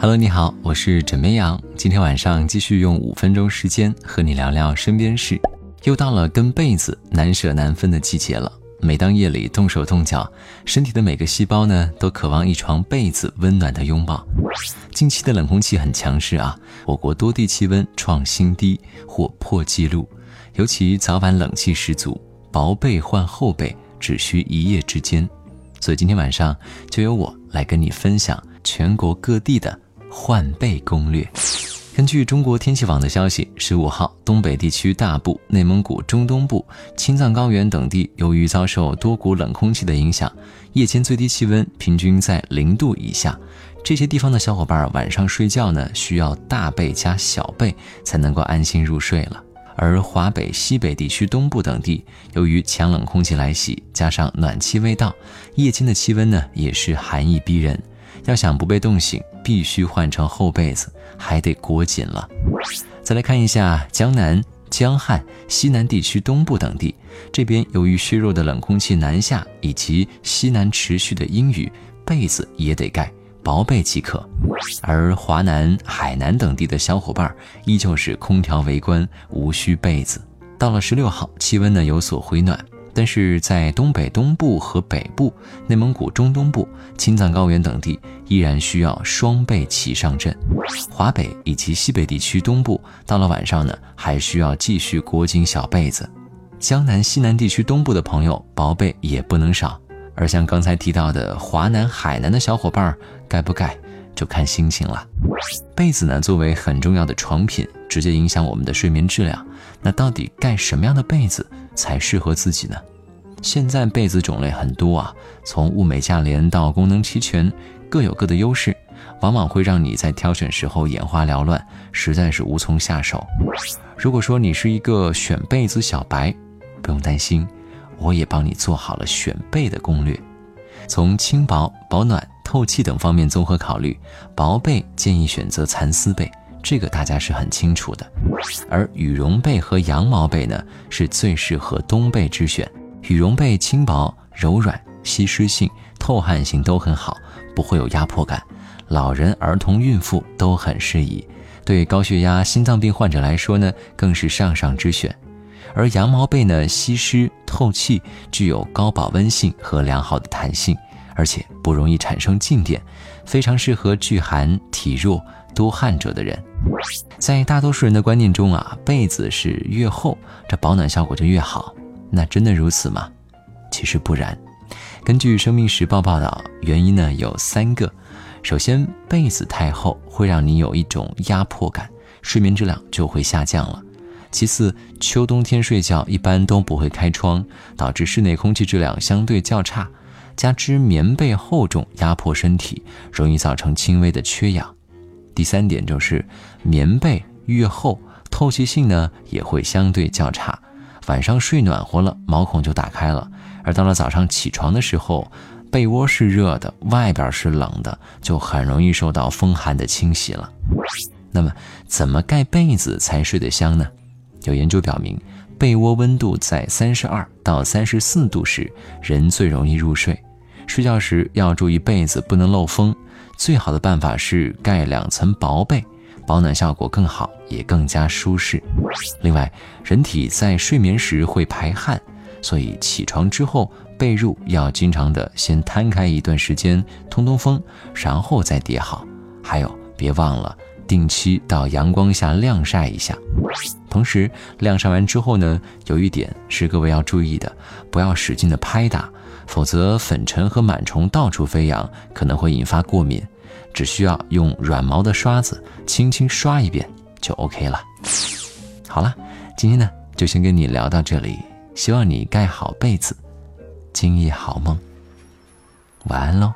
Hello，你好，我是枕边羊。今天晚上继续用五分钟时间和你聊聊身边事。又到了跟被子难舍难分的季节了。每当夜里动手动脚，身体的每个细胞呢都渴望一床被子温暖的拥抱。近期的冷空气很强势啊，我国多地气温创新低或破纪录，尤其早晚冷气十足，薄被换厚被只需一夜之间。所以今天晚上就由我来跟你分享全国各地的。换被攻略。根据中国天气网的消息，十五号，东北地区大部、内蒙古中东部、青藏高原等地，由于遭受多股冷空气的影响，夜间最低气温平均在零度以下。这些地方的小伙伴晚上睡觉呢，需要大被加小被才能够安心入睡了。而华北、西北地区东部等地，由于强冷空气来袭，加上暖气未到，夜间的气温呢也是寒意逼人。要想不被冻醒，必须换成厚被子，还得裹紧了。再来看一下江南、江汉、西南地区东部等地，这边由于削弱的冷空气南下，以及西南持续的阴雨，被子也得盖薄被即可。而华南、海南等地的小伙伴，依旧是空调围观，无需被子。到了十六号，气温呢有所回暖。但是在东北东部和北部、内蒙古中东部、青藏高原等地，依然需要双被齐上阵。华北以及西北地区东部，到了晚上呢，还需要继续裹紧小被子。江南西南地区东部的朋友，薄被也不能少。而像刚才提到的华南、海南的小伙伴，盖不盖就看心情了。被子呢，作为很重要的床品，直接影响我们的睡眠质量。那到底盖什么样的被子才适合自己呢？现在被子种类很多啊，从物美价廉到功能齐全，各有各的优势，往往会让你在挑选时候眼花缭乱，实在是无从下手。如果说你是一个选被子小白，不用担心，我也帮你做好了选被的攻略。从轻薄、保暖、透气等方面综合考虑，薄被建议选择蚕丝被。这个大家是很清楚的，而羽绒被和羊毛被呢，是最适合冬被之选。羽绒被轻薄、柔软、吸湿性、透汗性都很好，不会有压迫感。老人、儿童、孕妇都很适宜。对高血压、心脏病患者来说呢，更是上上之选。而羊毛被呢，吸湿、透气，具有高保温性和良好的弹性，而且不容易产生静电，非常适合惧寒、体弱。多汗者的人，在大多数人的观念中啊，被子是越厚，这保暖效果就越好。那真的如此吗？其实不然。根据《生命时报》报道，原因呢有三个。首先，被子太厚会让你有一种压迫感，睡眠质量就会下降了。其次，秋冬天睡觉一般都不会开窗，导致室内空气质量相对较差。加之棉被厚重，压迫身体，容易造成轻微的缺氧。第三点就是，棉被越厚，透气性呢也会相对较差。晚上睡暖和了，毛孔就打开了，而到了早上起床的时候，被窝是热的，外边是冷的，就很容易受到风寒的侵袭了。那么，怎么盖被子才睡得香呢？有研究表明，被窝温度在三十二到三十四度时，人最容易入睡。睡觉时要注意被子不能漏风。最好的办法是盖两层薄被，保暖效果更好，也更加舒适。另外，人体在睡眠时会排汗，所以起床之后被褥要经常的先摊开一段时间通通风，然后再叠好。还有，别忘了定期到阳光下晾晒一下。同时，晾晒完之后呢，有一点是各位要注意的，不要使劲的拍打。否则，粉尘和螨虫到处飞扬，可能会引发过敏。只需要用软毛的刷子轻轻刷一遍就 OK 了。好了，今天呢就先跟你聊到这里，希望你盖好被子，今夜好梦，晚安喽。